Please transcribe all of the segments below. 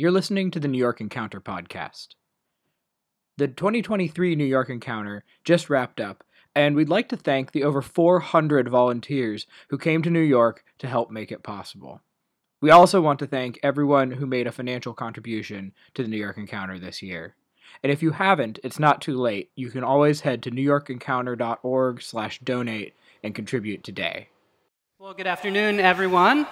You're listening to the New York Encounter podcast. The 2023 New York Encounter just wrapped up, and we'd like to thank the over 400 volunteers who came to New York to help make it possible. We also want to thank everyone who made a financial contribution to the New York Encounter this year. And if you haven't, it's not too late. You can always head to newyorkencounter.org/donate and contribute today. Well, good afternoon, everyone.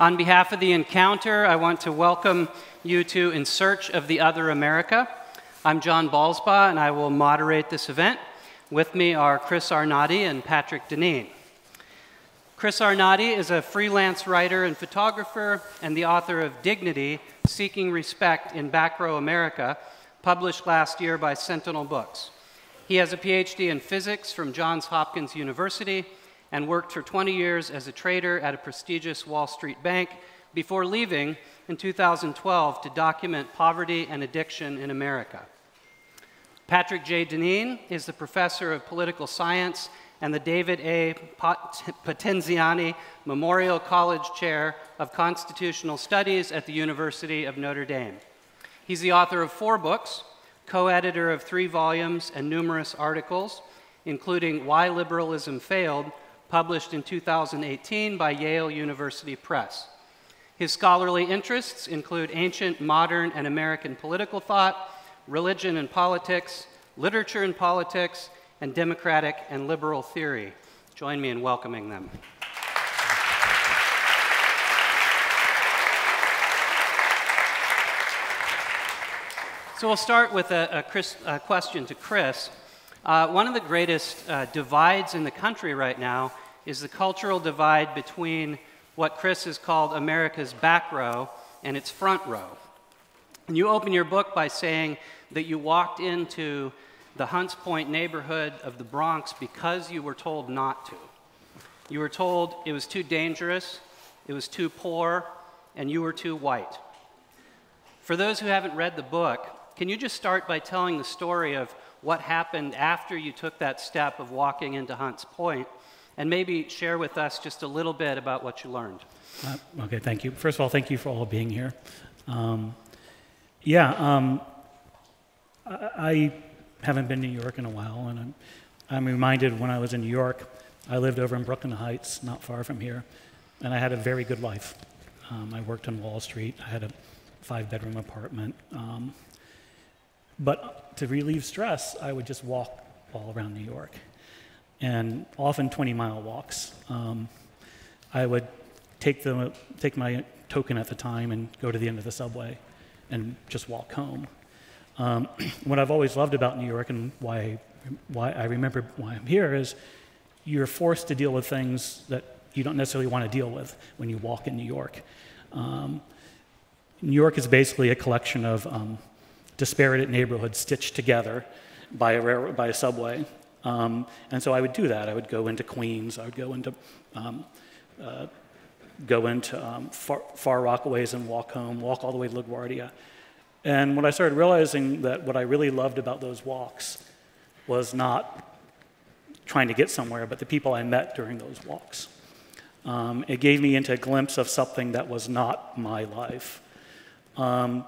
On behalf of the Encounter, I want to welcome you to In Search of the Other America. I'm Jon Balsbaugh, and I will moderate this event. With me are Chris Arnade and Patrick Deneen. Chris Arnade is a freelance writer and photographer and the author of Dignity Seeking Respect in Back Row America, published last year by Sentinel Books. He has a PhD in physics from Johns Hopkins University and worked for 20 years as a trader at a prestigious Wall Street bank before leaving in 2012 to document poverty and addiction in America. Patrick J. Deneen is the professor of political science and the David A. Potenziani Memorial College Chair of Constitutional Studies at the University of Notre Dame. He's the author of four books, co editor of three volumes and numerous articles, including Why Liberalism Failed published in 2018 by Yale University Press. His scholarly interests include ancient, modern, and American political thought, religion and politics, literature and politics, and democratic and liberal theory. Join me in welcoming them. So we'll start with a, a, Chris, a question to Chris. Uh, one of the greatest uh, divides in the country right now is the cultural divide between what Chris has called America's back row and its front row. And you open your book by saying that you walked into the Hunts Point neighborhood of the Bronx because you were told not to. You were told it was too dangerous, it was too poor, and you were too white. For those who haven't read the book, can you just start by telling the story of what happened after you took that step of walking into Hunts Point and maybe share with us just a little bit about what you learned. Uh, okay, thank you. First of all, thank you for all being here. Um, yeah, um, I, I, haven't been to New York in a while, and I'm, I'm, reminded when I was in New York, I lived over in Brooklyn Heights, not far from here, and I had a very good life. Um, I worked on Wall Street, I had a five bedroom apartment. Um, but to relieve stress, I would just walk all around New York and often 20 mile walks. Um, I would take, the, take my token at the time and go to the end of the subway and just walk home. Um, what I've always loved about New York and why, why I remember why I'm here is you're forced to deal with things that you don't necessarily want to deal with when you walk in New York. Um, New York is basically a collection of um, disparate neighborhoods stitched together by a, by a subway. Um, and so I would do that. I would go into Queens. I would go into um, uh, go into um, far, far, Rockaways and walk home, walk all the way to LaGuardia. And when I started realizing that what I really loved about those walks was not trying to get somewhere, but the people I met during those walks. Um, it gave me into a glimpse of something that was not my life. Um,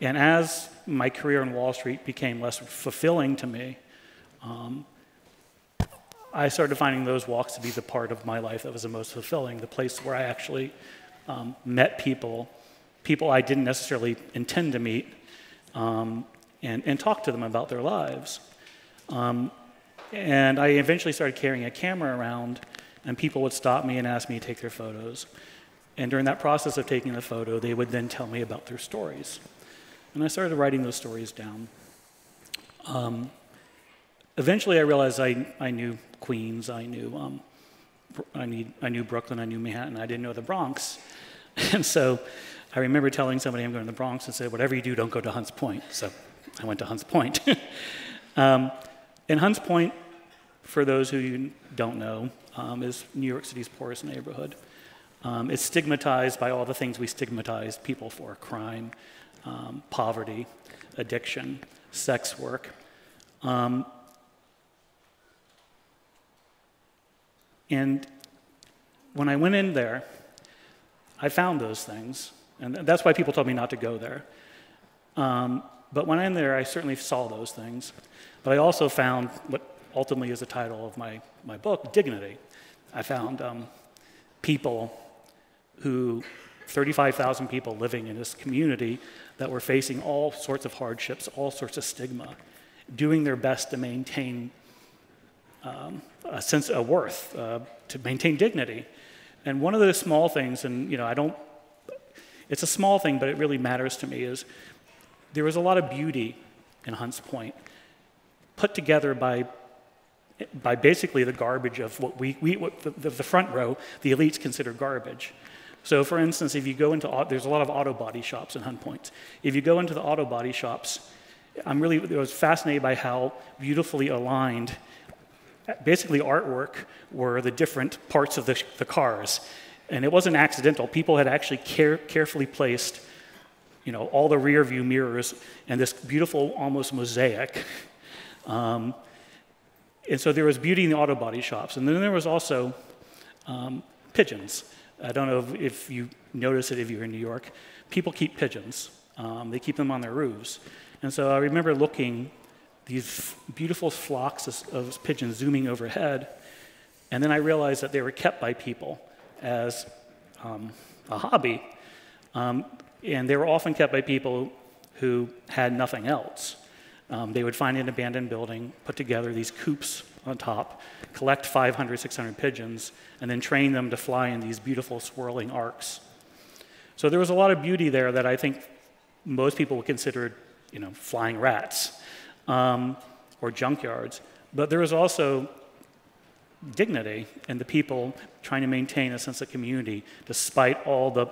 and as my career in Wall Street became less fulfilling to me, um, I started finding those walks to be the part of my life that was the most fulfilling, the place where I actually um, met people, people I didn't necessarily intend to meet, um, and, and talk to them about their lives. Um, and I eventually started carrying a camera around, and people would stop me and ask me to take their photos. And during that process of taking the photo, they would then tell me about their stories. And I started writing those stories down. Um, eventually, I realized I, I knew Queens, I knew, um, I, need, I knew Brooklyn, I knew Manhattan, I didn't know the Bronx. And so I remember telling somebody I'm going to the Bronx and said, whatever you do, don't go to Hunts Point. So I went to Hunts Point. um, and Hunts Point, for those who don't know, um, is New York City's poorest neighborhood. Um, it's stigmatized by all the things we stigmatize people for crime, um, poverty, addiction, sex work. Um, And when I went in there, I found those things. And that's why people told me not to go there. Um, but when I'm there, I certainly saw those things. But I also found what ultimately is the title of my, my book, Dignity. I found um, people who, 35,000 people living in this community that were facing all sorts of hardships, all sorts of stigma, doing their best to maintain um, a sense of worth, uh, to maintain dignity. And one of the small things, and you know, I don't, it's a small thing, but it really matters to me, is there was a lot of beauty in Hunts Point put together by, by basically the garbage of what we, we what the, the front row, the elites consider garbage. So, for instance, if you go into, there's a lot of auto body shops in Hunt Point. If you go into the auto body shops, I'm really I was fascinated by how beautifully aligned, basically artwork, were the different parts of the, the cars. And it wasn't accidental. People had actually care, carefully placed, you know, all the rear view mirrors and this beautiful, almost mosaic. Um, and so there was beauty in the auto body shops. And then there was also um, pigeons. I don't know if, you notice it if you're in New York. People keep pigeons. Um, they keep them on their roofs. And so I remember looking, these beautiful flocks of, of pigeons zooming overhead, and then I realized that they were kept by people as um, a hobby. Um, and they were often kept by people who had nothing else. Um, they would find an abandoned building, put together these coops on top, collect 500, 600 pigeons, and then train them to fly in these beautiful swirling arcs. So there was a lot of beauty there that I think most people would consider you know, flying rats um, or junkyards. But there was also dignity in the people trying to maintain a sense of community despite all the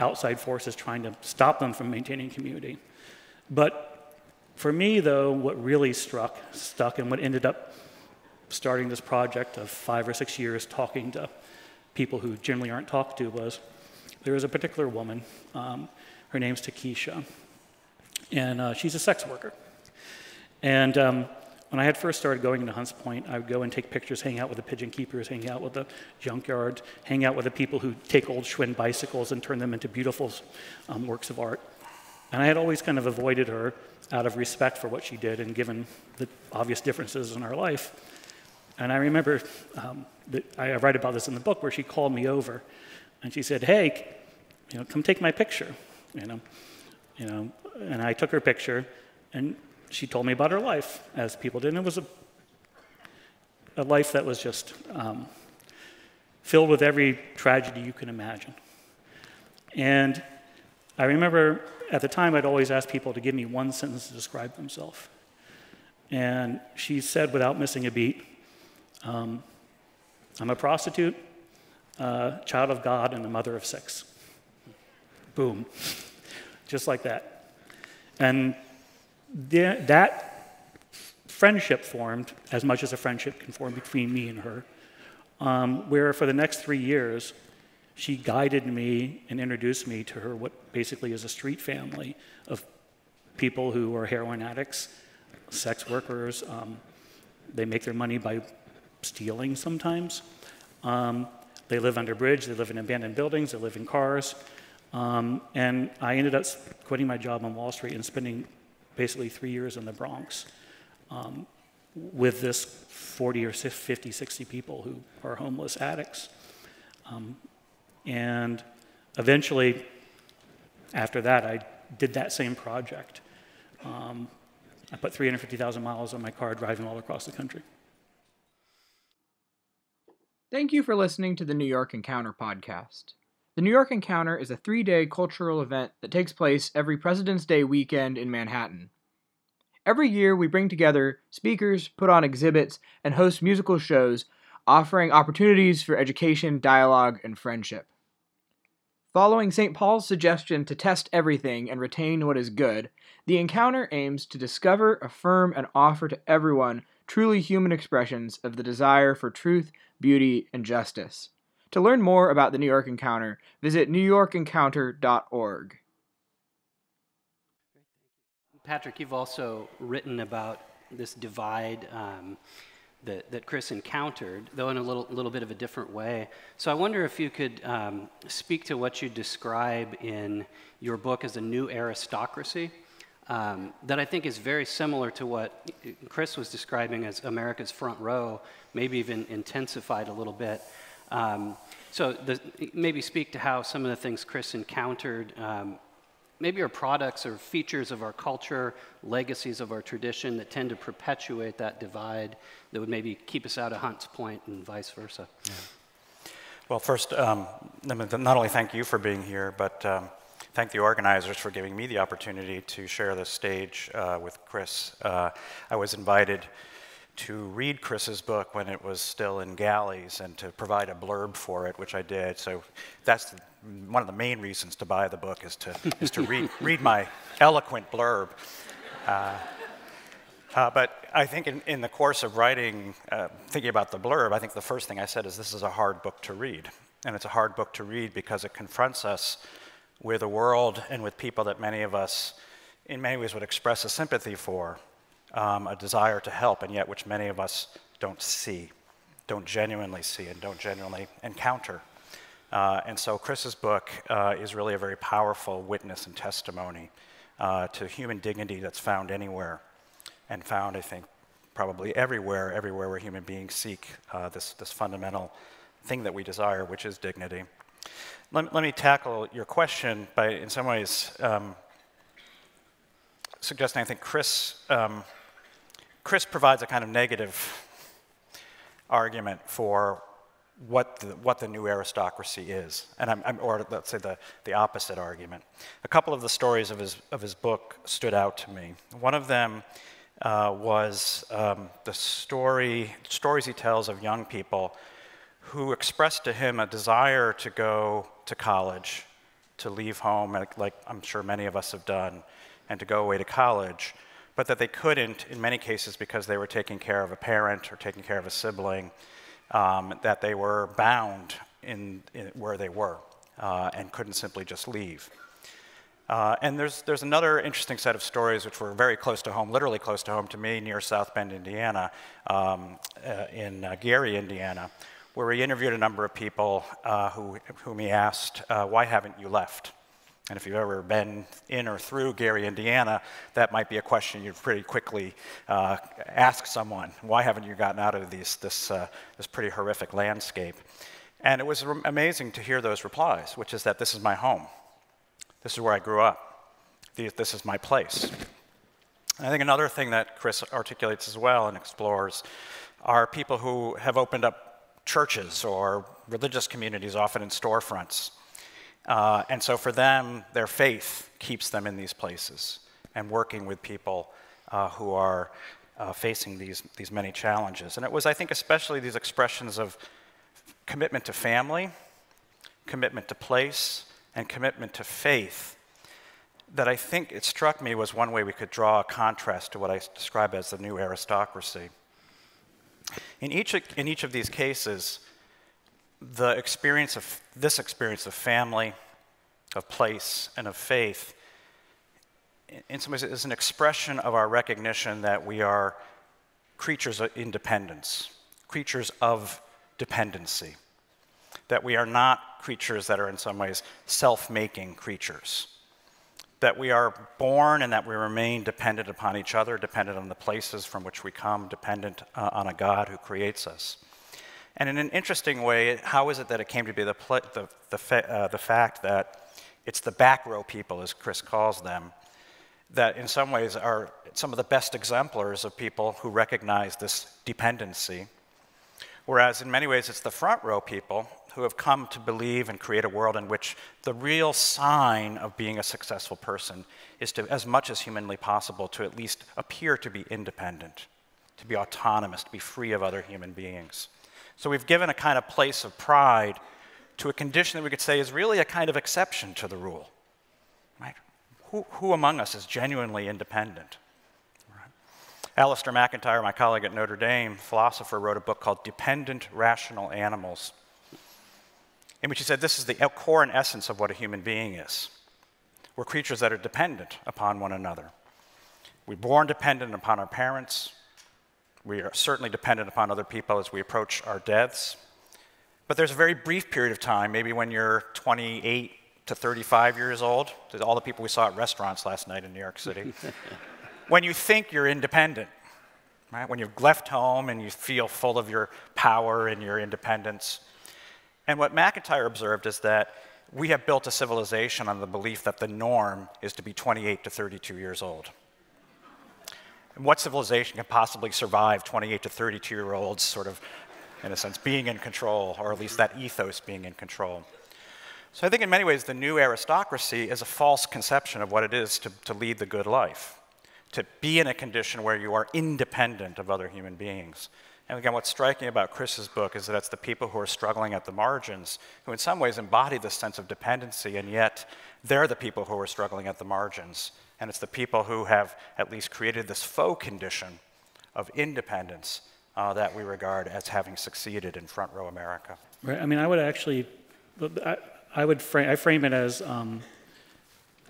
outside forces trying to stop them from maintaining community. But for me, though, what really struck, stuck, and what ended up starting this project of five or six years talking to people who generally aren't talked to was there was a particular woman. Um, her name's Takeesha and uh, she's a sex worker. And um, when I had first started going into Hunts Point, I would go and take pictures, hang out with the pigeon keepers, hang out with the junkyard, hang out with the people who take old Schwinn bicycles and turn them into beautiful um, works of art. And I had always kind of avoided her out of respect for what she did and given the obvious differences in our life. And I remember um, that I write about this in the book where she called me over and she said, "Hey, you know, come take my picture." You know, you know, and I took her picture, and she told me about her life, as people did. And it was a, a life that was just um, filled with every tragedy you can imagine. And I remember at the time I'd always ask people to give me one sentence to describe themselves. And she said, without missing a beat, um, I'm a prostitute, child of God, and a mother of six. Boom. Just like that. And that friendship formed as much as a friendship can form between me and her, um, where for the next three years, she guided me and introduced me to her, what basically is a street family of people who are heroin addicts, sex workers. Um, they make their money by stealing sometimes. Um, they live under bridge, they live in abandoned buildings, they live in cars. Um, and I ended up quitting my job on Wall Street and spending basically three years in the Bronx um, with this 40 or 50, 60 people who are homeless addicts. Um, and eventually, after that, I did that same project. Um, I put 350,000 miles on my car driving all across the country. Thank you for listening to the New York Encounter podcast. The New York Encounter is a three day cultural event that takes place every President's Day weekend in Manhattan. Every year, we bring together speakers, put on exhibits, and host musical shows offering opportunities for education, dialogue, and friendship. Following St. Paul's suggestion to test everything and retain what is good, the encounter aims to discover, affirm, and offer to everyone truly human expressions of the desire for truth, beauty, and justice. To learn more about the New York Encounter, visit newyorkencounter.org. Patrick, you've also written about this divide um, that, that Chris encountered, though in a little, little bit of a different way. So I wonder if you could um, speak to what you describe in your book as a new aristocracy. Um, that I think is very similar to what Chris was describing as America's front row, maybe even intensified a little bit. Um, so the, maybe speak to how some of the things Chris encountered um, maybe are products or features of our culture, legacies of our tradition that tend to perpetuate that divide that would maybe keep us out of Hunts Point and vice versa. Yeah. Well, first, um, not only thank you for being here, but um, thank the organizers for giving me the opportunity to share the stage uh, with Chris. Uh, I was invited to read Chris's book when it was still in galleys and to provide a blurb for it, which I did. So that's one of the main reasons to buy the book is to, is to read, read my eloquent blurb. Uh, uh, but I think in, in, the course of writing, uh, thinking about the blurb, I think the first thing I said is this is a hard book to read. And it's a hard book to read because it confronts us with a world and with people that many of us, in many ways, would express a sympathy for, um, a desire to help, and yet which many of us don't see, don't genuinely see, and don't genuinely encounter. Uh, and so Chris's book uh, is really a very powerful witness and testimony uh, to human dignity that's found anywhere and found, I think, probably everywhere, everywhere where human beings seek uh, this, this fundamental thing that we desire, which is dignity. Let, let me tackle your question by, in some ways, um, suggesting I think Chris, um, Chris provides a kind of negative argument for what the, what the new aristocracy is, and I'm, I'm, or let's say the, the opposite argument. A couple of the stories of his, of his book stood out to me. One of them uh, was um, the story, stories he tells of young people who expressed to him a desire to go to college, to leave home, like, like I'm sure many of us have done, and to go away to college, but that they couldn't in many cases because they were taking care of a parent or taking care of a sibling um, that they were bound in, in where they were uh, and couldn't simply just leave. Uh, and there's, there's another interesting set of stories which were very close to home, literally close to home to me, near South Bend, Indiana, um, uh, in uh, Gary, Indiana, where he interviewed a number of people uh, who, whom he asked, uh, Why haven't you left? And if you've ever been in or through Gary, Indiana, that might be a question you'd pretty quickly uh, ask someone. Why haven't you gotten out of these, this, uh, this pretty horrific landscape? And it was amazing to hear those replies, which is that this is my home. This is where I grew up. This is my place. I think another thing that Chris articulates as well and explores are people who have opened up churches or religious communities, often in storefronts uh, and so for them, their faith keeps them in these places and working with people uh, who are uh, facing these, these many challenges. And it was, I think, especially these expressions of commitment to family, commitment to place, and commitment to faith that I think it struck me was one way we could draw a contrast to what I describe as the new aristocracy. In each, in each of these cases, the experience of this experience of family, of place, and of faith, in some ways, is an expression of our recognition that we are creatures of independence, creatures of dependency, that we are not creatures that are in some ways self making creatures, that we are born and that we remain dependent upon each other, dependent on the places from which we come, dependent uh, on a God who creates us. And in an interesting way, how is it that it came to be the, the, the, uh, the fact that it's the back row people, as Chris calls them, that in some ways are some of the best exemplars of people who recognize this dependency. Whereas in many ways, it's the front row people who have come to believe and create a world in which the real sign of being a successful person is to, as much as humanly possible, to at least appear to be independent, to be autonomous, to be free of other human beings. So we've given a kind of place of pride to a condition that we could say is really a kind of exception to the rule. Right? Who, who among us is genuinely independent? Right? Alasdair MacIntyre, my colleague at Notre Dame, philosopher, wrote a book called Dependent Rational Animals, in which he said this is the core and essence of what a human being is. We're creatures that are dependent upon one another. We're born dependent upon our parents, We are certainly dependent upon other people as we approach our deaths. But there's a very brief period of time, maybe when you're 28 to 35 years old, to all the people we saw at restaurants last night in New York City, when you think you're independent, right? When you've left home and you feel full of your power and your independence. And what MacIntyre observed is that we have built a civilization on the belief that the norm is to be 28 to 32 years old. What civilization can possibly survive 28 to 32 year olds, sort of, in a sense, being in control, or at least that ethos being in control? So I think in many ways the new aristocracy is a false conception of what it is to, to lead the good life, to be in a condition where you are independent of other human beings. And again, what's striking about Chris's book is that it's the people who are struggling at the margins who, in some ways, embody this sense of dependency, and yet they're the people who are struggling at the margins. And it's the people who have at least created this faux condition of independence uh, that we regard as having succeeded in front row America. Right. I mean, I would actually, I, I would frame, I frame it as, um,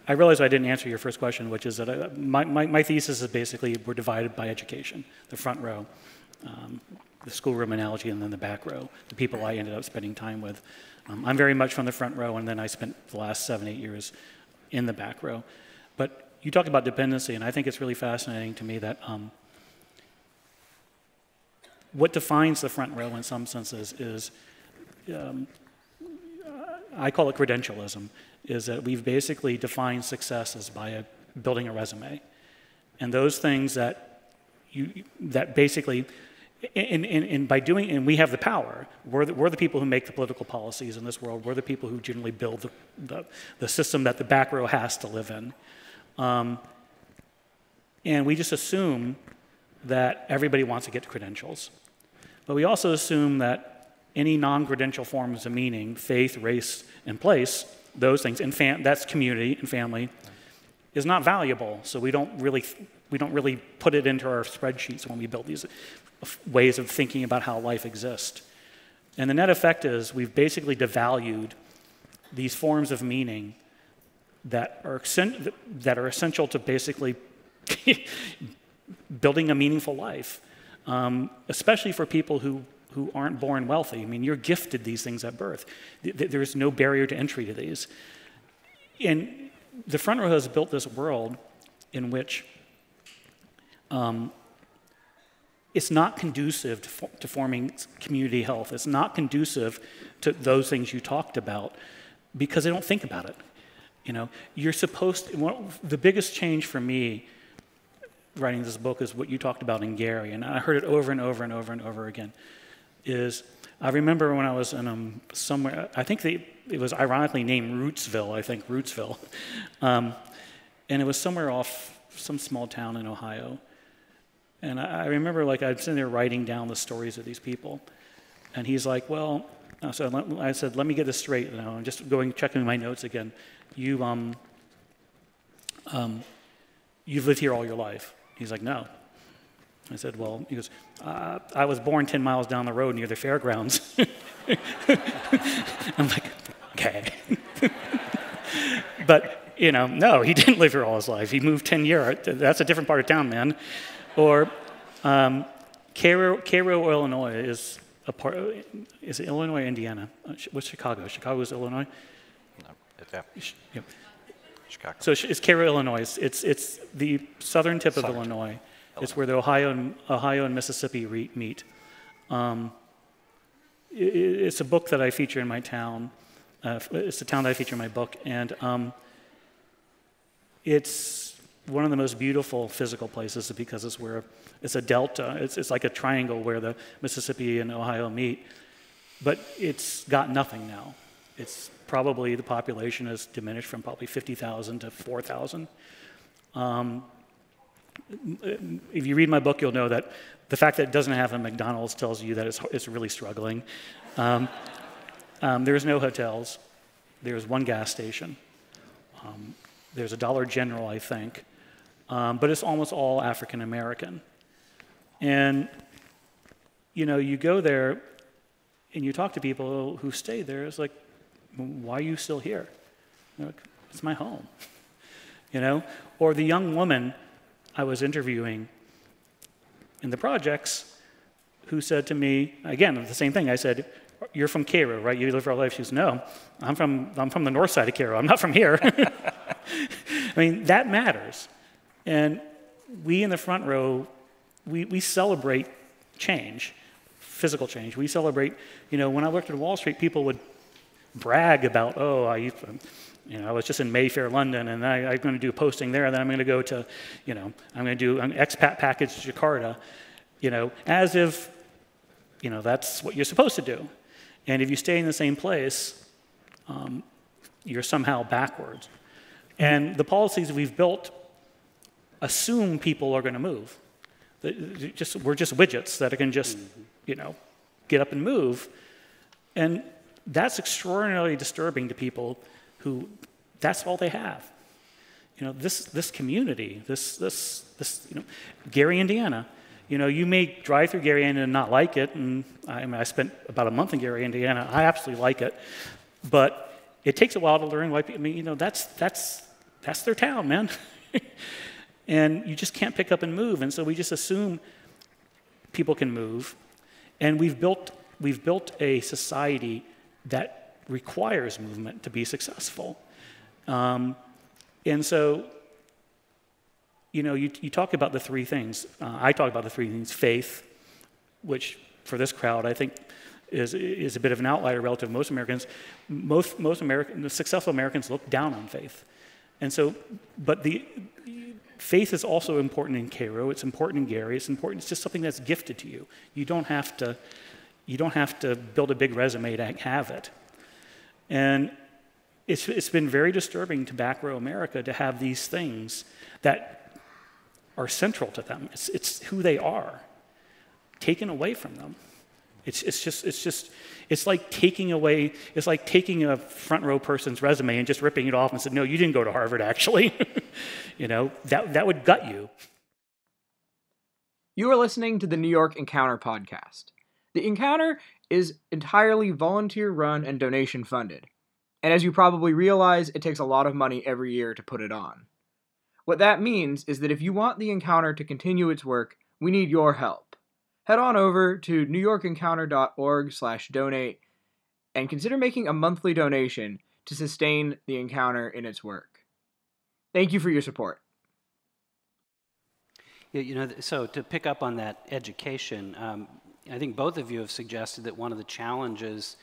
I realize I didn't answer your first question, which is that I, my, my, my, thesis is basically we're divided by education, the front row, um, the schoolroom analogy, and then the back row, the people I ended up spending time with. Um, I'm very much from the front row, and then I spent the last seven, eight years in the back row. But you talked about dependency, and I think it's really fascinating to me that um, what defines the front row in some senses is um, I call it credentialism, is that we've basically defined success as by a, building a resume. And those things that you, that basically, and, and, and by doing, and we have the power, we're the, we're the people who make the political policies in this world, we're the people who generally build the, the, the system that the back row has to live in. Um, and we just assume that everybody wants to get credentials. But we also assume that any non-credential forms of meaning, faith, race, and place, those things, and that's community and family, is not valuable. So we don't really we don't really put it into our spreadsheets when we build these ways of thinking about how life exists. And the net effect is we've basically devalued these forms of meaning that are, that are essential to basically building a meaningful life, um, especially for people who who aren't born wealthy. I mean, you're gifted these things at birth. There's no barrier to entry to these. And the front row has built this world in which um, it's not conducive to, for, to, forming community health. It's not conducive to those things you talked about because they don't think about it. You know, you're supposed to, the biggest change for me writing this book is what you talked about in Gary, and I heard it over and over and over and over again is I remember when I was in um, somewhere, I think they, it was ironically named Rootsville, I think, Rootsville. Um, and it was somewhere off some small town in Ohio. And I, I remember like I'd sitting there writing down the stories of these people. And he's like, well, so I said, let me get this straight. You know, I'm just going, checking my notes again. You, um, um, you've lived here all your life. He's like, no. I said, Well, he goes, uh, I was born 10 miles down the road near the fairgrounds. I'm like, Okay. but, you know, no, he didn't live here all his life. He moved 10 years. That's a different part of town, man. Or um, Cairo, Cairo, Illinois is a part, is it Illinois, Indiana? Uh, what's Chicago? Chicago is Illinois? Yeah. Chicago. So it's Cairo, Illinois. It's, it's the southern tip southern. of Illinois. It's where the Ohio and, Ohio and Mississippi re- meet. Um, it, it's a book that I feature in my town. Uh, it's the town that I feature in my book, and um, it's one of the most beautiful physical places because it's where it's a delta. It's, it's like a triangle where the Mississippi and Ohio meet, but it's got nothing now. It's probably the population has diminished from probably 50,000 to 4,000. Um, if you read my book, you'll know that the fact that it doesn't have a McDonald's tells you that it's, it's really struggling. Um, um, there's no hotels. There's one gas station. Um, there's a Dollar General, I think. Um, but it's almost all African American. And, you know, you go there and you talk to people who stay there. It's like, why are you still here? Like, it's my home. You know? Or the young woman I was interviewing in the projects who said to me, again, the same thing. I said, You're from Cairo, right? You live your life. She goes, No, I'm from, I'm from the north side of Cairo. I'm not from here. I mean, that matters. And we in the front row, we, we celebrate change, physical change. We celebrate, you know, when I worked at Wall Street, people would brag about, oh, I you know, I was just in Mayfair, London, and I, am going to do a posting there, and then I'm going to go to, you know, I'm going to do an expat package to Jakarta, you know, as if, you know, that's what you're supposed to do. And if you stay in the same place, um, you're somehow backwards. And the policies we've built assume people are going to move. Just, we're just widgets that can just, mm-hmm. you know, get up and move. And that's extraordinarily disturbing to people who that's all they have. You know, this, this community, this, this, this, you know, Gary, Indiana, you know, you may drive through Gary, Indiana and not like it, and I, mean, I spent about a month in Gary, Indiana. I absolutely like it, but it takes a while to learn why people, I mean, you know, that's, that's, that's their town, man. and you just can't pick up and move, and so we just assume people can move, and we've built, we've built a society that requires movement to be successful. Um, and so, you know, you, you talk about the three things. Uh, I talk about the three things faith, which for this crowd, I think is, is a bit of an outlier relative to most Americans. Most, most American, successful Americans look down on faith. And so, but the faith is also important in Cairo, it's important in Gary, it's important, it's just something that's gifted to you. You don't have to, you don't have to build a big resume to have it. And it's, it's been very disturbing to back row America to have these things that are central to them. It's, it's who they are, taken away from them. It's, it's just, it's just, it's like taking away, it's like taking a front row person's resume and just ripping it off and said, no, you didn't go to Harvard, actually. you know, that, that would gut you. You are listening to the New York Encounter podcast. The Encounter is entirely volunteer run and donation funded. And as you probably realize, it takes a lot of money every year to put it on. What that means is that if you want the Encounter to continue its work, we need your help. Head on over to newyorkencounter.org/donate and consider making a monthly donation to sustain the Encounter in its work. Thank you for your support. Yeah, you know, so to pick up on that education, um, I think both of you have suggested that one of the challenges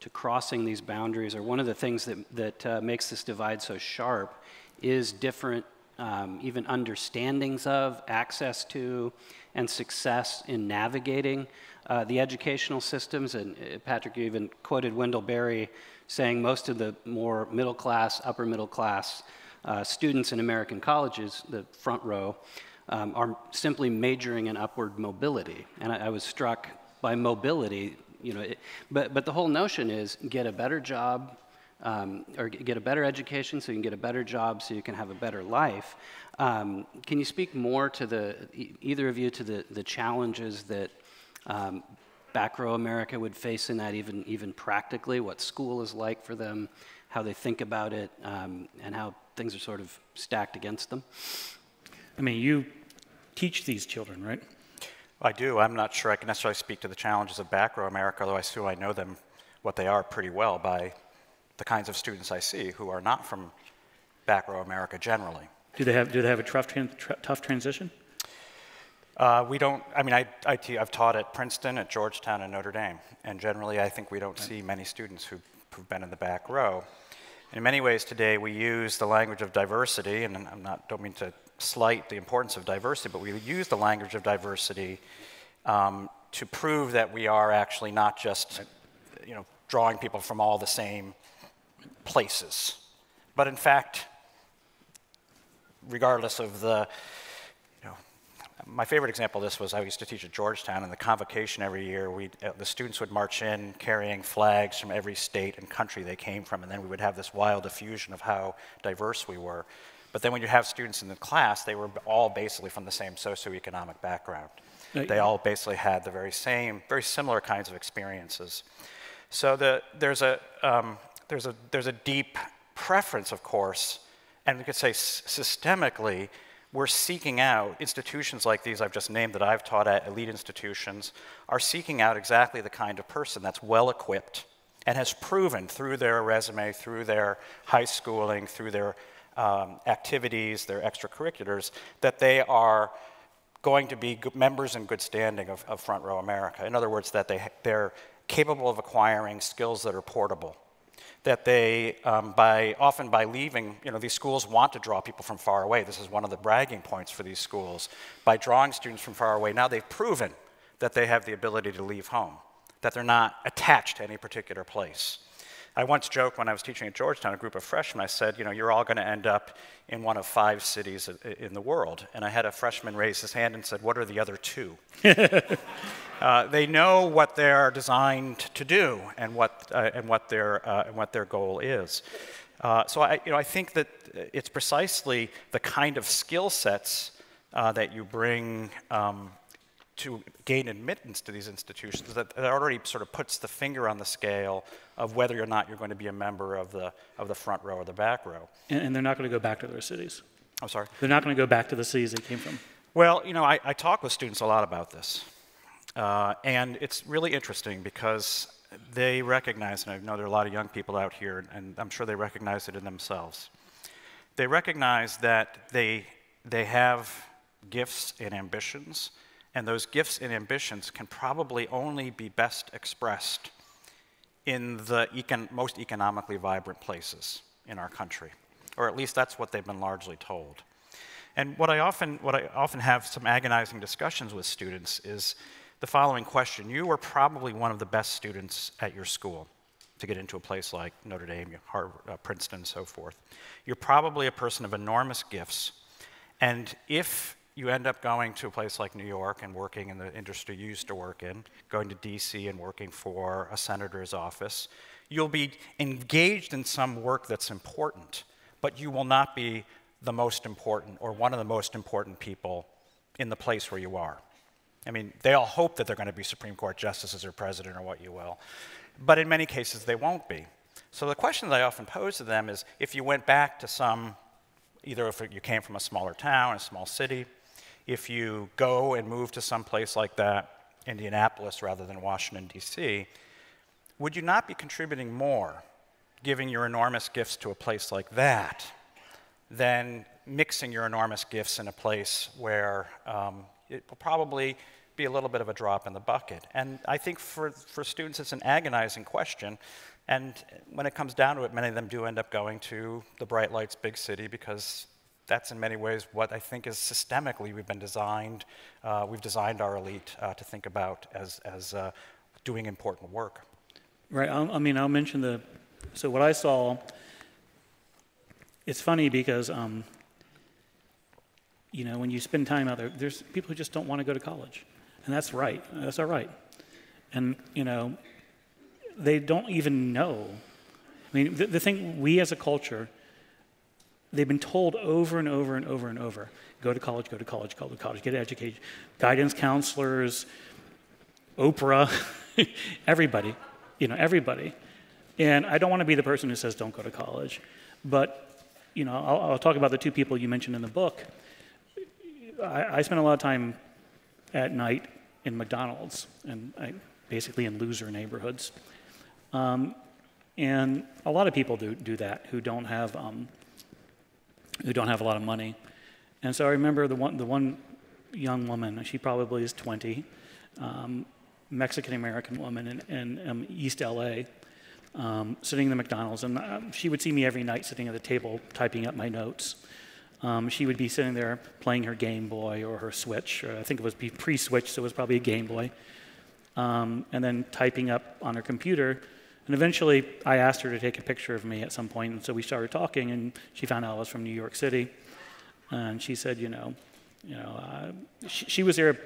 to crossing these boundaries, or one of the things that, that uh, makes this divide so sharp, is different, um, even understandings of, access to, and success in navigating uh, the educational systems. And uh, Patrick, you even quoted Wendell Berry saying most of the more middle class, upper middle class uh, students in American colleges, the front row, um, are simply majoring in upward mobility. And I, I was struck by mobility, you know, it, but, but the whole notion is get a better job, um, or get a better education so you can get a better job so you can have a better life. Um, can you speak more to the, either of you, to the, the challenges that um, back row America would face in that, even, even practically, what school is like for them, how they think about it, um, and how things are sort of stacked against them? I mean, you teach these children, right? I do. I'm not sure I can necessarily speak to the challenges of back row America, although I assume I know them, what they are pretty well by the kinds of students I see who are not from back row America generally. Do they have, do they have a tough, tough transition? Uh, we don't, I mean, I, I t- I've taught at Princeton, at Georgetown, and Notre Dame, and generally I think we don't see many students who've, who've been in the back row. In many ways today, we use the language of diversity, and I'm not, don't mean to slight the importance of diversity, but we use the language of diversity um, to prove that we are actually not just, you know, drawing people from all the same places, but in fact, regardless of the, you know, my favorite example of this was I used to teach at Georgetown, and the convocation every year, we uh, the students would march in carrying flags from every state and country they came from, and then we would have this wild effusion of how diverse we were. But then when you have students in the class, they were all basically from the same socioeconomic background. They all basically had the very same, very similar kinds of experiences. So the, there's, a, um, there's, a, there's a deep preference, of course, and we could say systemically, we're seeking out institutions like these I've just named that I've taught at, elite institutions, are seeking out exactly the kind of person that's well equipped and has proven through their resume, through their high schooling, through their um, activities, their extracurriculars, that they are going to be members in good standing of, of Front Row America. In other words, that they, they're capable of acquiring skills that are portable. That they, um, by, often by leaving, you know, these schools want to draw people from far away. This is one of the bragging points for these schools. By drawing students from far away, now they've proven that they have the ability to leave home, that they're not attached to any particular place. I once joked when I was teaching at Georgetown, a group of freshmen, I said, you know, you're all going to end up in one of five cities in the world. And I had a freshman raise his hand and said, what are the other two? uh, they know what they're designed to do and what, uh, and what, their, uh, and what their goal is. Uh, so I, you know, I think that it's precisely the kind of skill sets uh, that you bring um, to gain admittance to these institutions that, that, already sort of puts the finger on the scale of whether or not you're going to be a member of the, of the front row or the back row. And, and they're not going to go back to their cities. I'm sorry? They're not going to go back to the cities they came from. Well, you know, I, I talk with students a lot about this. Uh, and it's really interesting because they recognize, and I know there are a lot of young people out here, and I'm sure they recognize it in themselves. They recognize that they, they have gifts and ambitions and those gifts and ambitions can probably only be best expressed in the econ most economically vibrant places in our country. Or at least that's what they've been largely told. And what I often, what I often have some agonizing discussions with students is the following question. You were probably one of the best students at your school to get into a place like Notre Dame, Harvard, uh, Princeton, and so forth. You're probably a person of enormous gifts. And if you end up going to a place like New York and working in the industry you used to work in, going to DC and working for a senator's office. You'll be engaged in some work that's important, but you will not be the most important or one of the most important people in the place where you are. I mean, they all hope that they're going to be Supreme Court justices or president or what you will, but in many cases they won't be. So the question that I often pose to them is if you went back to some, either if you came from a smaller town, a small city, if you go and move to some place like that, Indianapolis rather than Washington, D.C., would you not be contributing more giving your enormous gifts to a place like that than mixing your enormous gifts in a place where um, it will probably be a little bit of a drop in the bucket? And I think for, for students, it's an agonizing question. And when it comes down to it, many of them do end up going to the bright lights big city because that's in many ways what I think is systemically we've been designed, uh, we've designed our elite uh, to think about as, as uh, doing important work. Right, I'll, i mean, I'll mention the, so what I saw, it's funny because, um, you know, when you spend time out there, there's people who just don't want to go to college. And that's right, that's all right. And, you know, they don't even know. I mean, the, the thing, we as a culture, They've been told over and over and over and over go to college, go to college, go to college, get educated. Guidance counselors, Oprah, everybody, you know, everybody. And I don't want to be the person who says don't go to college, but, you know, I'll, I'll talk about the two people you mentioned in the book. I, I spent a lot of time at night in McDonald's and I, basically in loser neighborhoods. Um, and a lot of people do, do that who don't have um, who don't have a lot of money. And so I remember the one, the one young woman, she probably is 20, um, Mexican American woman in, in um, East LA, um, sitting in the McDonald's. And uh, she would see me every night sitting at the table typing up my notes. Um, she would be sitting there playing her Game Boy or her Switch, or I think it was pre Switch, so it was probably a Game Boy, um, and then typing up on her computer and eventually, I asked her to take a picture of me at some point, and so we started talking, and she found out I was from New York City, and she said, you know, you know, uh, she, she, was there,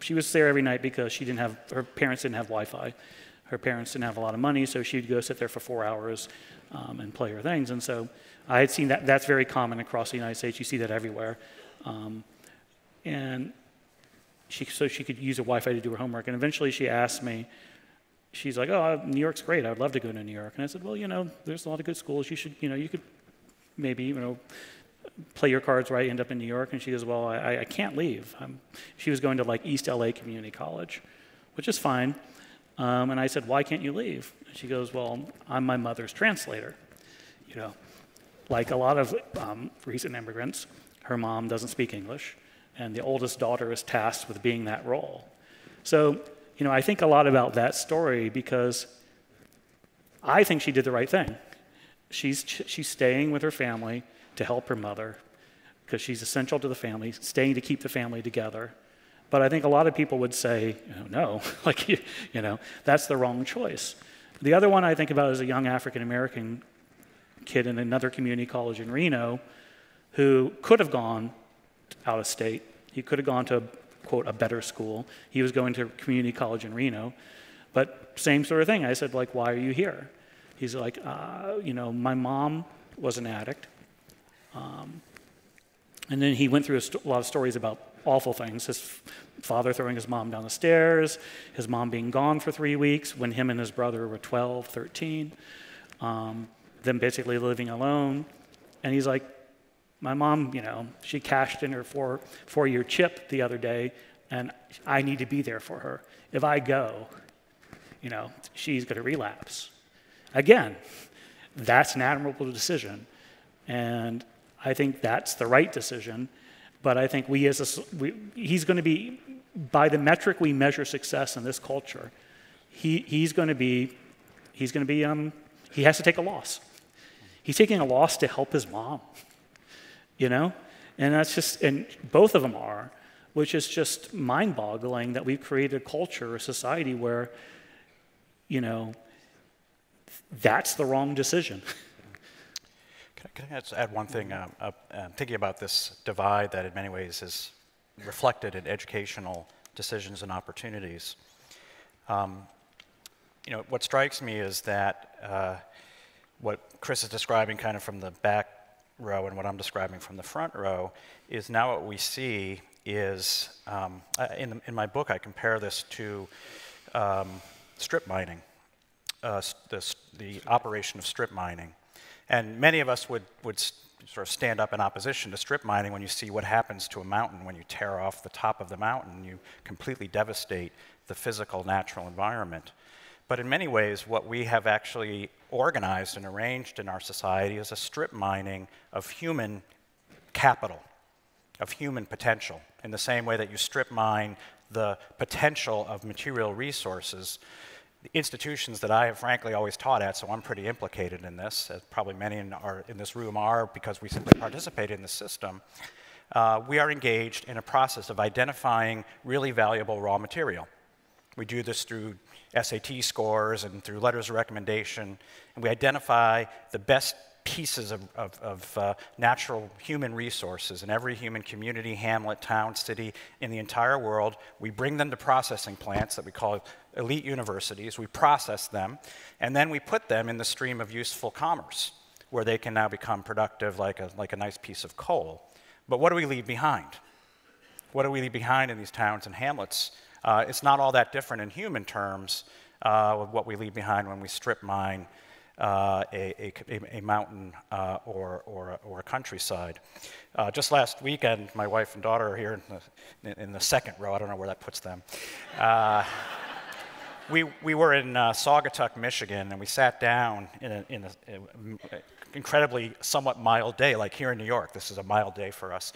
she was there every night because she didn't have, her parents didn't have Wi-Fi, her parents didn't have a lot of money, so she'd go sit there for four hours um, and play her things, and so I had seen that. That's very common across the United States. You see that everywhere, um, and she, so she could use a Wi-Fi to do her homework, and eventually she asked me she's like, oh, New York's great. I'd love to go to New York. And I said, well, you know, there's a lot of good schools. You should, you know, you could maybe, you know, play your cards right, end up in New York? And she goes, well, I, I can't leave. I'm, she was going to like East LA Community College, which is fine. Um, and I said, why can't you leave? And she goes, well, I'm my mother's translator. You know, like a lot of um, recent immigrants, her mom doesn't speak English, and the oldest daughter is tasked with being that role. So, you know, I think a lot about that story because I think she did the right thing. She's, she's staying with her family to help her mother because she's essential to the family, staying to keep the family together. But I think a lot of people would say, oh, no, like, you, you know, that's the wrong choice. The other one I think about is a young African American kid in another community college in Reno who could have gone out of state. He could have gone to, quote, a better school. He was going to community college in Reno. But same sort of thing. I said, like, why are you here? He's like, uh, you know, my mom was an addict. Um, and then he went through a, st- lot of stories about awful things his f- father throwing his mom down the stairs, his mom being gone for three weeks when him and his brother were 12, 13, um, them basically living alone. And he's like, my mom, you know, she cashed in her four, four year chip the other day, and I need to be there for her. If I go, you know, she's going to relapse. Again, that's an admirable decision. And I think that's the right decision. But I think we as a, we, he's going to be, by the metric we measure success in this culture, he, he's going to be, he's going to be, um, he has to take a loss. He's taking a loss to help his mom, you know? And that's just, and both of them are, which is just mind boggling that we've created a culture, a society where, you know, that's the wrong decision. Can I just add one thing? Uh, uh, uh, thinking about this divide that in many ways is reflected in educational decisions and opportunities. Um, you know, what strikes me is that uh, what Chris is describing kind of from the back row and what I'm describing from the front row is now what we see is, um, in, the, in my book, I compare this to um, strip mining, uh, the, the operation of strip mining. And many of us would, would sort of stand up in opposition to strip mining when you see what happens to a mountain when you tear off the top of the mountain. You completely devastate the physical, natural environment. But in many ways, what we have actually organized and arranged in our society is a strip mining of human capital, of human potential, in the same way that you strip mine the potential of material resources The institutions that I have frankly always taught at, so I'm pretty implicated in this, as probably many in, our, in this room are because we simply participate in the system, uh, we are engaged in a process of identifying really valuable raw material. We do this through SAT scores and through letters of recommendation, and we identify the best pieces of, of, of uh, natural human resources in every human community, hamlet, town, city, in the entire world. We bring them to processing plants that we call elite universities, we process them, and then we put them in the stream of useful commerce, where they can now become productive like a, like a nice piece of coal. But what do we leave behind? What do we leave behind in these towns and hamlets? Uh, it's not all that different in human terms uh, with what we leave behind when we strip mine uh, a, a, a, mountain uh, or, or, or, a countryside. Uh, just last weekend, my wife and daughter are here in the, in the second row. I don't know where that puts them. Uh, we, we were in uh, Saugatuck, Michigan, and we sat down in an in incredibly somewhat mild day, like here in New York. This is a mild day for us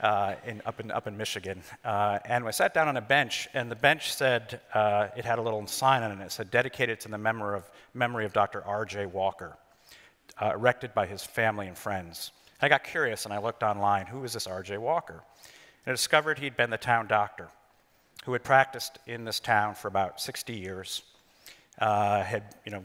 uh, in, up, in, up in Michigan. Uh, and we sat down on a bench, and the bench said, uh, it had a little sign on it, it said, dedicated to the memory of, memory of Dr. R.J. Walker, uh, erected by his family and friends. I got curious, and I looked online, who is this R.J. Walker? And I discovered he'd been the town doctor who had practiced in this town for about 60 years, uh, had you know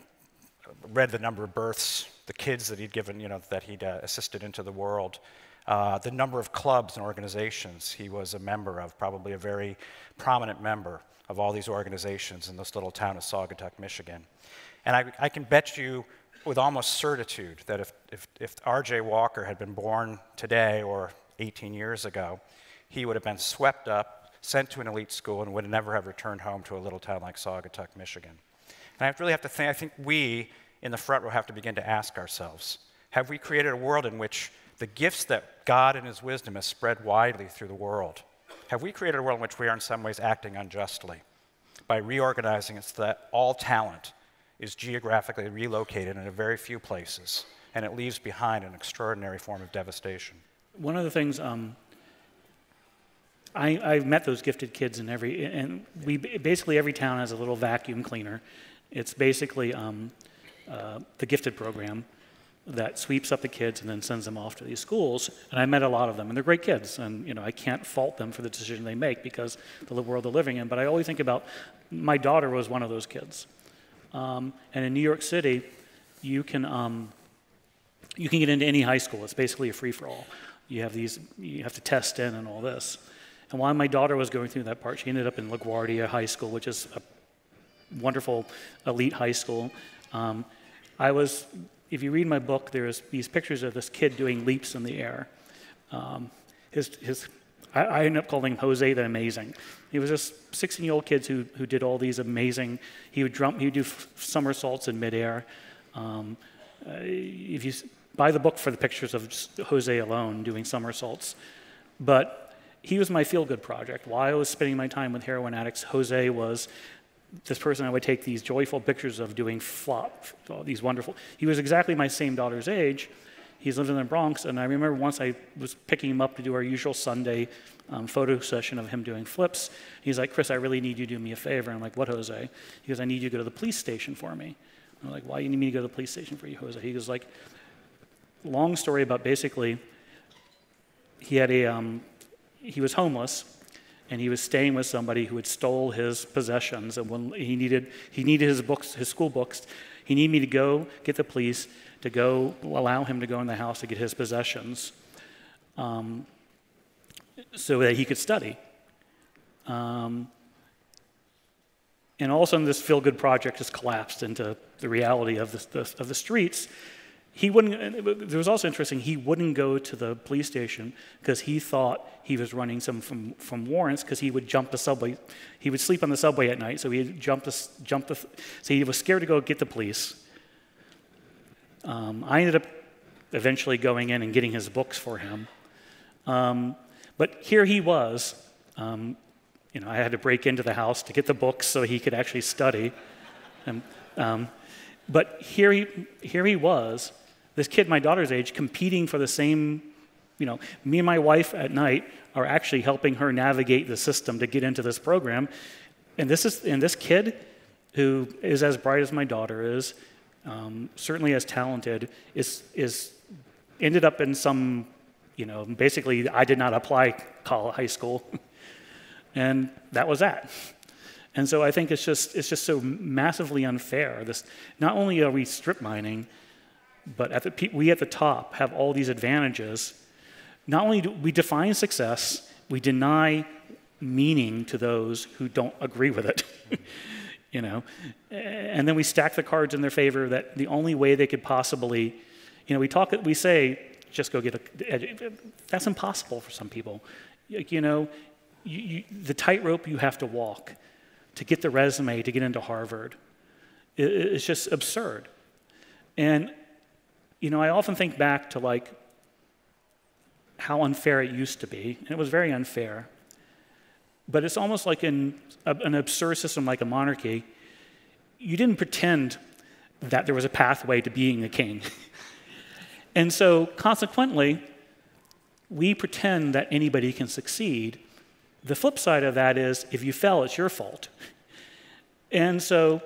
read the number of births, the kids that he'd given, you know, that he'd uh, assisted into the world, uh, the number of clubs and organizations he was a member of, probably a very prominent member of all these organizations in this little town of Saugatuck, Michigan. And I, I can bet you with almost certitude that if, if, if R.J. Walker had been born today or 18 years ago, he would have been swept up sent to an elite school, and would never have returned home to a little town like Saugatuck, Michigan. And I really have to think, I think we in the front row have to begin to ask ourselves have we created a world in which the gifts that God and His wisdom has spread widely through the world, have we created a world in which we are in some ways acting unjustly by reorganizing it so that all talent is geographically relocated in a very few places and it leaves behind an extraordinary form of devastation? One of the things um, I, I've met those gifted kids in every, and we basically every town has a little vacuum cleaner. It's basically um, uh, the gifted program that sweeps up the kids and then sends them off to these schools. And I met a lot of them, and they're great kids. And you know, I can't fault them for the decision they make because the world they're living in. But I always think about my daughter was one of those kids. Um, and in New York City, you can um, you can get into any high school. It's basically a free for all. You have these, you have to test in and all this. And while my daughter was going through that part, she ended up in LaGuardia High School, which is a wonderful elite high school. Um, I was if you read my book, there's these pictures of this kid doing leaps in the air. Um, his, his, I, I ended up calling him Jose the Amazing. He was just 16 year old kids who, who did all these amazing, he would, jump, he would do somersaults in midair. Um, uh, if you buy the book for the pictures of Jose alone doing somersaults. But he was my feel good project. While I was spending my time with heroin addicts, Jose was this person I would take these joyful pictures of doing flop, these wonderful. He was exactly my same daughter's age. He's lived in the Bronx, and I remember once I was picking him up to do our usual Sunday um, photo session of him doing flips. He's like, Chris, I really need you to do me a favor. I'm like, what, Jose? He goes, I need you to go to the police station for me. I'm like, why do you need me to go to the police station for you, Jose? He goes, like, long story about basically, he had a, um, he was homeless, and he was staying with somebody who had stole his possessions and when he needed he needed his books his school books he needed me to go get the police to go allow him to go in the house to get his possessions um, so that he could study. Um, and all of a sudden this feel good project just collapsed into the reality of the, the, of the streets he wouldn't, it was also interesting, he wouldn't go to the police station because he thought he was running some from, from warrants because he would jump the subway. He would sleep on the subway at night, so he jumped the, jumped the, so he was scared to go get the police. Um, I ended up eventually going in and getting his books for him. Um, but here he was. Um, you know, I had to break into the house to get the books so he could actually study. And, um, but here he, here he was this kid, my daughter's age, competing for the same, you know, me and my wife at night are actually helping her navigate the system to get into this program. And this is, and this kid, who is as bright as my daughter is, um, certainly as talented, is, is ended up in some, you know, basically I did not apply college, high school, and that was that. And so I think it's just it's just so massively unfair. This not only are we strip mining, but at the, we at the top have all these advantages. Not only do we define success, we deny meaning to those who don't agree with it. you know, and then we stack the cards in their favor that the only way they could possibly, you know, we talk, we say, just go get a. That's impossible for some people. You know, you, you, the tightrope you have to walk to get the resume to get into Harvard, it's just absurd. And you know, I often think back to like how unfair it used to be, and it was very unfair. But it's almost like in an absurd system like a monarchy, you didn't pretend that there was a pathway to being a king. and so, consequently, we pretend that anybody can succeed. The flip side of that is if you fail, it's your fault. And so,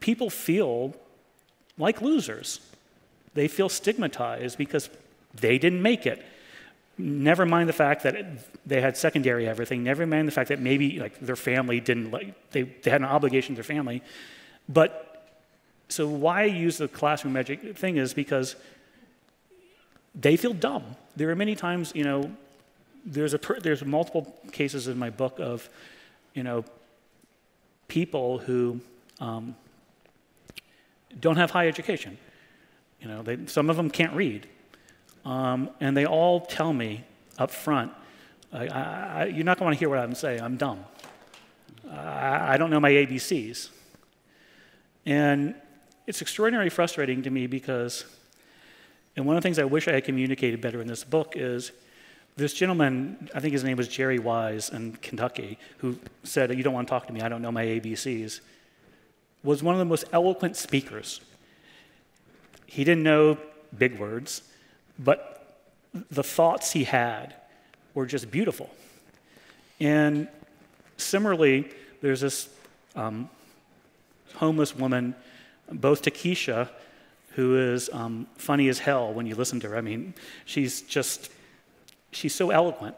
people feel like losers. They feel stigmatized because they didn't make it. Never mind the fact that they had secondary everything. Never mind the fact that maybe like their family didn't like they, they had an obligation to their family. But so why I use the classroom magic thing is because they feel dumb. There are many times, you know, there's a there's multiple cases in my book of, you know, people who um, don't have high education. You know, they, some of them can't read. Um, and they all tell me up front, I, I, you're not going to want to hear what I'm saying. I'm dumb. I, I don't know my ABCs. And it's extraordinarily frustrating to me because And one of the things I wish I had communicated better in this book is this gentleman, I think his name was Jerry Wise in Kentucky, who said, You don't want to talk to me, I don't know my ABCs, was one of the most eloquent speakers. He didn't know big words, but the thoughts he had were just beautiful. And similarly, there's this um, homeless woman, both Takeesha, who is um, funny as hell when you listen to her. I mean, she's just, she's so eloquent.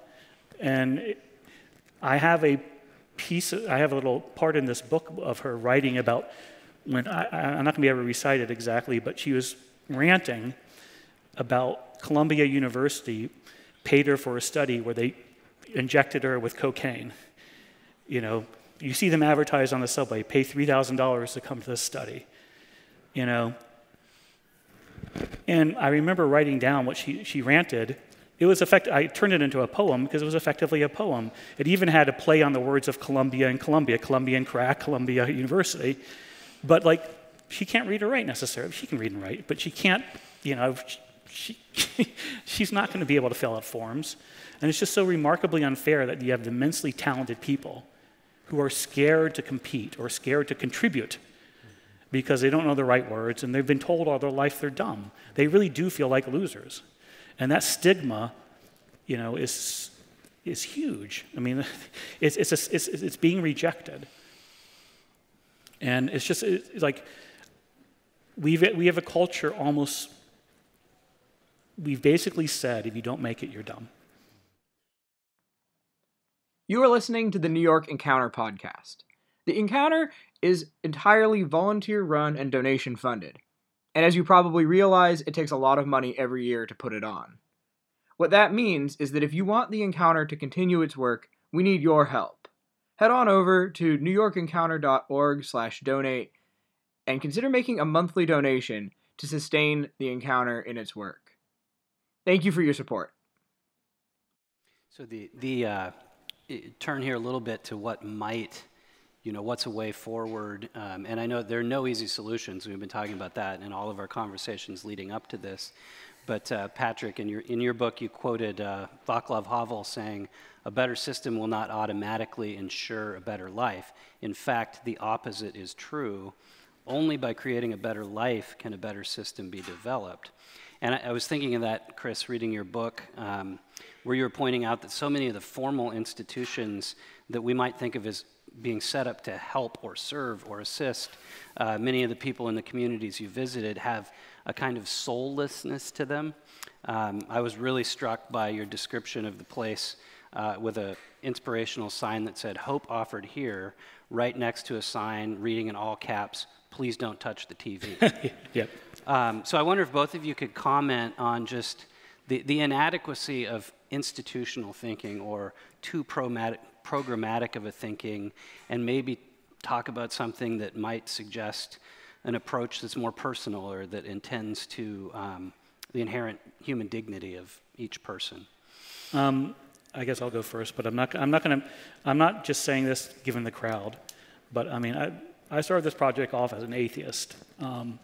And I have a piece, I have a little part in this book of her writing about when, I, I'm not going to be able to recite it exactly, but she was ranting about Columbia University paid her for a study where they injected her with cocaine. You know, you see them advertised on the subway, pay $3,000 to come to this study. You know, and I remember writing down what she, she ranted. It was effect- I turned it into a poem because it was effectively a poem. It even had a play on the words of Columbia and Columbia, Columbia and crack, Columbia University. But like, she can't read or write necessarily. She can read and write, but she can't, you know, she, she's not going to be able to fill out forms. And it's just so remarkably unfair that you have immensely talented people who are scared to compete or scared to contribute because they don't know the right words and they've been told all their life they're dumb. They really do feel like losers. And that stigma, you know, is, is huge. I mean, it's, it's, a, it's, it's being rejected. And it's just it's like we've, we have a culture almost, we've basically said if you don't make it, you're dumb. You are listening to the New York Encounter podcast. The Encounter is entirely volunteer run and donation funded. And as you probably realize, it takes a lot of money every year to put it on. What that means is that if you want the Encounter to continue its work, we need your help. Head on over to newyorkencounter.org/donate and consider making a monthly donation to sustain the Encounter in its work. Thank you for your support. So the the uh, turn here a little bit to what might you know, what's a way forward? Um, and I know there are no easy solutions. We've been talking about that in all of our conversations leading up to this. But uh, Patrick, in your, in your book, you quoted uh, Václav Havel saying, a better system will not automatically ensure a better life. In fact, the opposite is true. Only by creating a better life can a better system be developed. And I, I was thinking of that, Chris, reading your book, um, where you were pointing out that so many of the formal institutions that we might think of as being set up to help or serve or assist. Uh, many of the people in the communities you visited have a kind of soullessness to them. Um, I was really struck by your description of the place uh, with an inspirational sign that said, Hope offered here, right next to a sign reading in all caps, Please don't touch the TV. yep. Um, so I wonder if both of you could comment on just the, the inadequacy of institutional thinking or too programmatic of a thinking and maybe talk about something that might suggest an approach that's more personal or that intends to um, the inherent human dignity of each person. Um, I guess I'll go first, but I'm not. I'm not going to. I'm not just saying this given the crowd, but I mean, I, I started this project off as an atheist, um,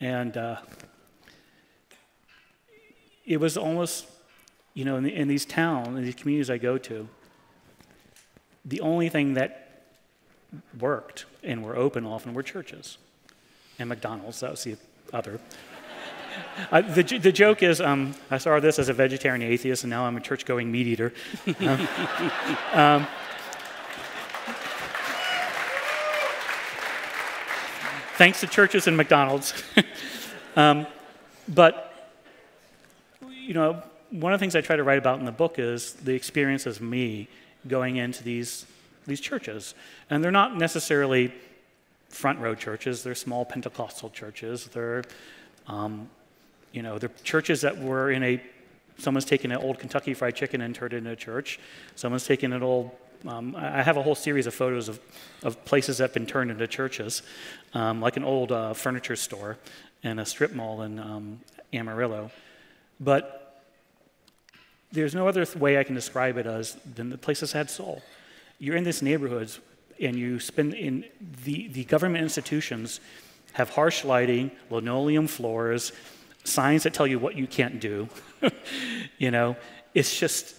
and uh, it was almost, you know, in, the, in these towns, in these communities I go to, the only thing that worked and were open often were churches and McDonald's. That was the other. Uh, the, the joke is um, I started this as a vegetarian atheist, and now I'm a church going meat eater. um, um, thanks to churches and McDonald's. um, but, you know, one of the things I try to write about in the book is the experience of me going into these, these churches. And they're not necessarily front row churches, they're small Pentecostal churches. They're, um, you know, they're churches that were in a, someone's taken an old Kentucky Fried Chicken and turned it into a church. Someone's taken an old, um, I have a whole series of photos of, of places that have been turned into churches, um, like an old uh, furniture store and a strip mall in um, Amarillo. But there's no other way I can describe it as than the places had soul. You're in these neighborhoods and you spend in the, the government institutions have harsh lighting, linoleum floors, signs that tell you what you can't do. you know, it's just,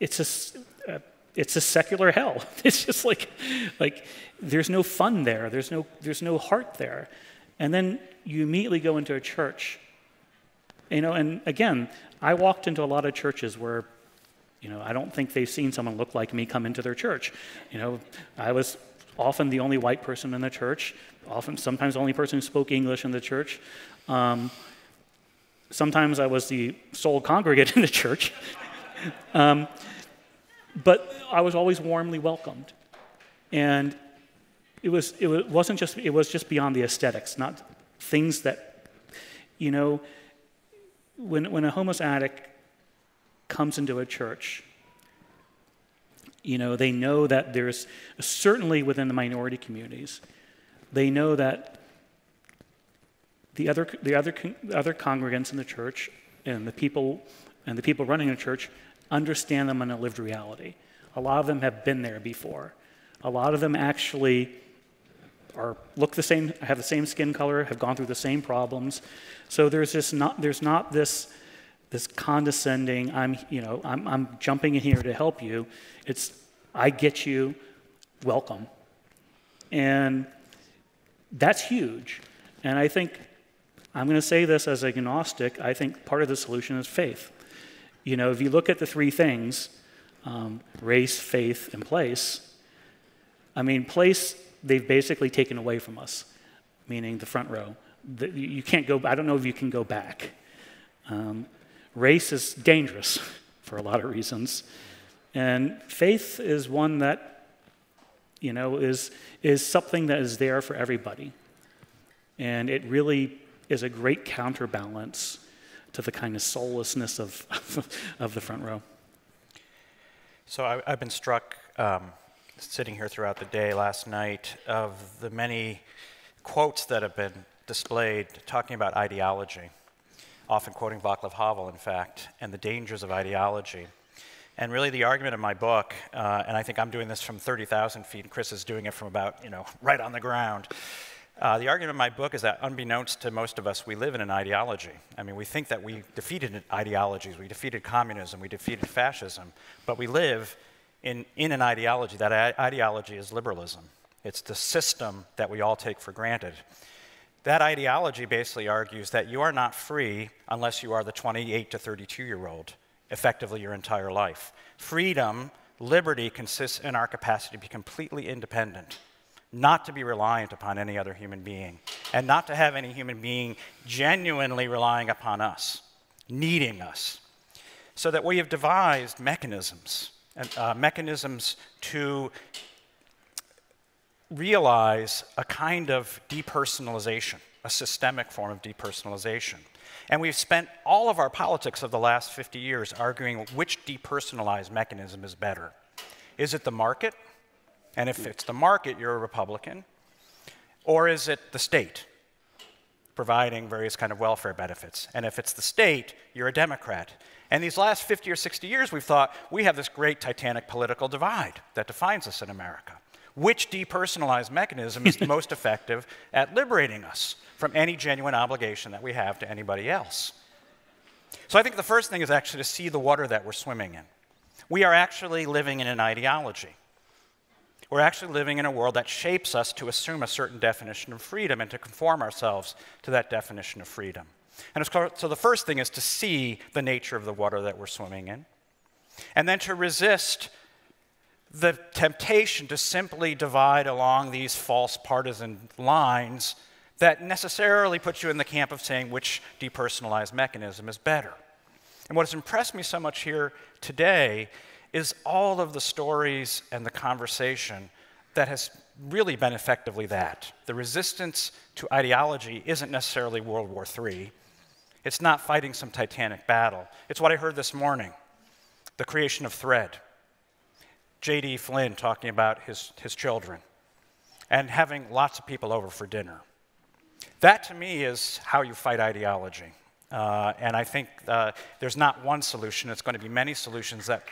it's a, uh, it's a secular hell. It's just like, like there's no fun there. There's no, there's no heart there. And then you immediately go into a church. You know, and again, I walked into a lot of churches where, you know, I don't think they've seen someone look like me come into their church. You know, I was often the only white person in the church, often sometimes the only person who spoke English in the church. Um, sometimes I was the sole congregant in the church. um, but I was always warmly welcomed. And it, was, it wasn't just, it was just beyond the aesthetics, not things that, you know, when, when a homeless addict comes into a church, you know, they know that there's, certainly within the minority communities, they know that the other, the other, the other congregants in the church and the people and the people running the church understand them in a lived reality. A lot of them have been there before. A lot of them actually are look the same, have the same skin color, have gone through the same problems. So there's just not there's not this this condescending. I'm you know I'm I'm jumping in here to help you. It's I get you, welcome, and that's huge. And I think I'm going to say this as agnostic. I think part of the solution is faith. You know, if you look at the three things um, race, faith, and place I mean, place they've basically taken away from us, meaning the front row. The, you can't go, I don't know if you can go back. Um, race is dangerous for a lot of reasons. And faith is one that, you know, is, is something that is there for everybody. And it really is a great counterbalance to the kind of soullessness of, of the front row. So I, have been struck um, sitting here throughout the day last night of the many quotes that have been displayed talking about ideology, often quoting Václav Havel, in fact, and the dangers of ideology. And really, the argument of my book, uh, and I think I'm doing this from 30,000 feet, and Chris is doing it from about, you know, right on the ground, uh, the argument in my book is that, unbeknownst to most of us, we live in an ideology. I mean, we think that we defeated ideologies, we defeated communism, we defeated fascism, but we live in, in an ideology. That ideology is liberalism, it's the system that we all take for granted. That ideology basically argues that you are not free unless you are the 28 to 32 year old, effectively your entire life. Freedom, liberty consists in our capacity to be completely independent not to be reliant upon any other human being, and not to have any human being genuinely relying upon us, needing us. So that we have devised mechanisms, uh, mechanisms to realize a kind of depersonalization, a systemic form of depersonalization. And we've spent all of our politics of the last 50 years arguing which depersonalized mechanism is better. Is it the market? And if it's the market, you're a Republican. Or is it the state providing various kind of welfare benefits? And if it's the state, you're a Democrat. And these last 50 or 60 years, we've thought we have this great titanic political divide that defines us in America. Which depersonalized mechanism is the most effective at liberating us from any genuine obligation that we have to anybody else? So I think the first thing is actually to see the water that we're swimming in. We are actually living in an ideology. We're actually living in a world that shapes us to assume a certain definition of freedom and to conform ourselves to that definition of freedom. And so the first thing is to see the nature of the water that we're swimming in, and then to resist the temptation to simply divide along these false partisan lines that necessarily put you in the camp of saying which depersonalized mechanism is better. And what has impressed me so much here today is all of the stories and the conversation that has really been effectively that. The resistance to ideology isn't necessarily World War III. It's not fighting some titanic battle. It's what I heard this morning the creation of Thread. J.D. Flynn talking about his, his children and having lots of people over for dinner. That to me is how you fight ideology. Uh, and I think uh, there's not one solution, it's going to be many solutions that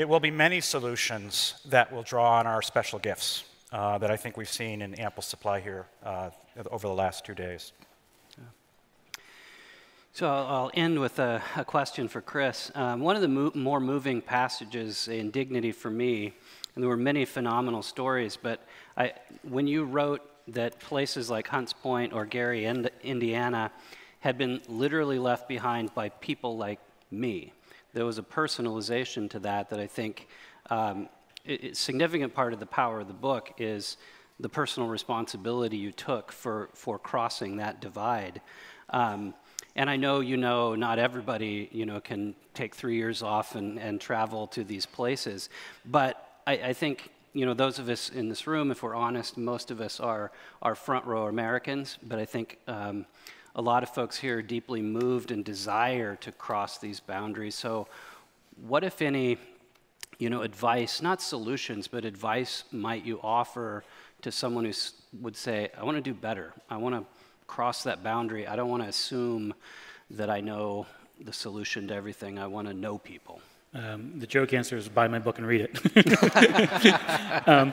it will be many solutions that will draw on our special gifts uh, that I think we've seen in ample supply here uh, over the last two days. So I'll end with a, a question for Chris. Um, one of the mo- more moving passages in Dignity for me, and there were many phenomenal stories, but I, when you wrote that places like Hunts Point or Gary, Indiana, had been literally left behind by people like me, there was a personalization to that that I think um, a significant part of the power of the book is the personal responsibility you took for, for crossing that divide. Um, and I know you know not everybody you know can take three years off and, and travel to these places, but I, I think you know those of us in this room, if we're honest, most of us are are front row Americans. But I think um, a lot of folks here are deeply moved and desire to cross these boundaries. So, what if any, you know, advice, not solutions, but advice might you offer to someone who would say, "I want to do better. I want to." cross that boundary. I don't want to assume that I know the solution to everything. I want to know people. Um, the joke answer is buy my book and read it. um,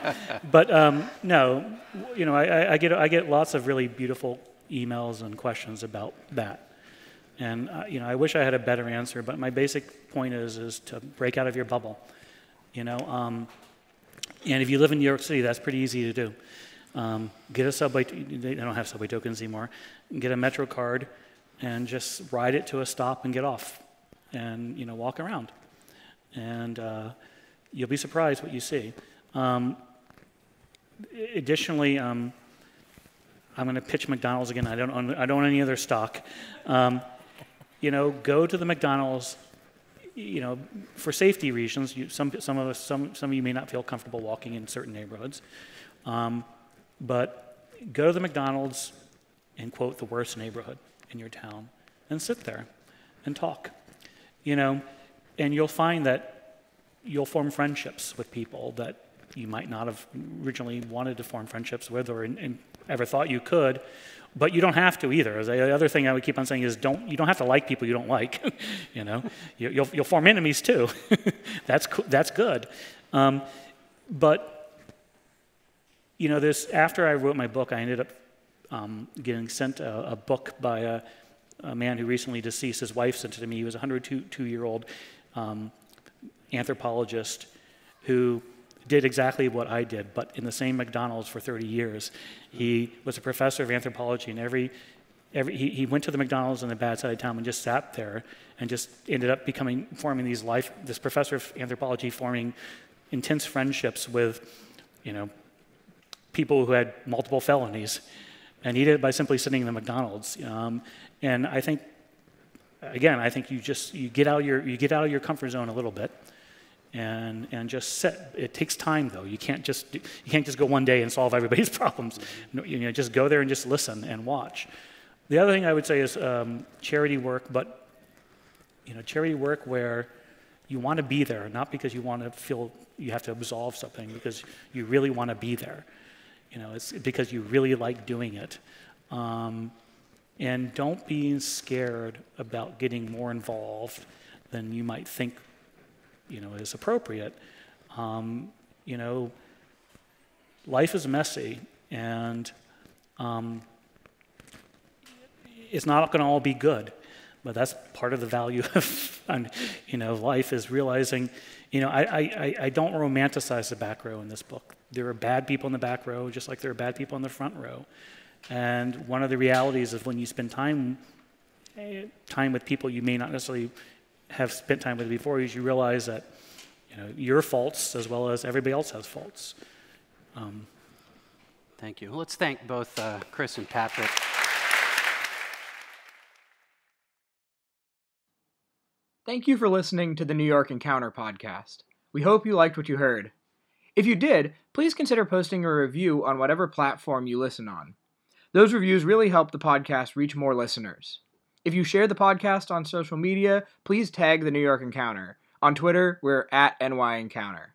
but um, no, you know, I, I, get I get lots of really beautiful emails and questions about that, and uh, you know, I wish I had a better answer. But my basic point is is to break out of your bubble, you know. Um, and if you live in New York City, that's pretty easy to do. Um, get a subway, they don't have subway tokens anymore. Get a Metro card and just ride it to a stop and get off and, you know, walk around. And uh, you'll be surprised what you see. Um, additionally, um, I'm going to pitch McDonald's again. I don't own, I don't own any other stock. Um, you know, go to the McDonald's. You know, for safety reasons, you, some some of us, some some of you may not feel comfortable walking in certain neighborhoods. Um, but go to the McDonald's and quote the worst neighborhood in your town and sit there and talk. You know, and you'll find that you'll form friendships with people that you might not have originally wanted to form friendships with or in, in ever thought you could. But you don't have to either. The other thing I would keep on saying is don't, you don't have to like people you don't like. you know, you, will you'll form enemies too. that's, that's good. Um, but you know, this after I wrote my book, I ended up um, getting sent a, a book by a, a, man who recently deceased. His wife sent it to me. He was a 102 year old um, anthropologist who did exactly what I did, but in the same McDonald's for 30 years. He was a professor of anthropology, and every, every he, he went to the McDonald's on the bad side of town and just sat there and just ended up becoming forming these life. This professor of anthropology forming intense friendships with, you know, people who had multiple felonies. And he did it by simply sitting in the McDonald's. Um, and I think, again, I think you just you get out your you get out of your comfort zone a little bit, and and just set. It takes time though. You can't just you can't just go one day and solve everybody's problems. You know, just go there and just listen and watch. The other thing I would say is um, charity work, but you know, charity work where you want to be there, not because you want to feel you have to absolve something, because you really want to be there. You know, it's because you really like doing it. Um, and don't be scared about getting more involved than you might think, you know, is appropriate. Um, you know, life is messy, and um, it's not going to all be good. But that's part of the value of, you know, life is realizing, you know, I, I, I don't romanticize the back row in this book. There are bad people in the back row, just like there are bad people in the front row. And one of the realities of when you spend time eh, time with people you may not necessarily have spent time with before is you realize that you know your faults as well as everybody else has faults. Um, thank you. Let's thank both uh, Chris and Patrick. Thank you for listening to the New York Encounter podcast. We hope you liked what you heard. If you did, please consider posting a review on whatever platform you listen on. Those reviews really help the podcast reach more listeners. If you share the podcast on social media, please tag the New York Encounter. On Twitter, we're at NY Encounter.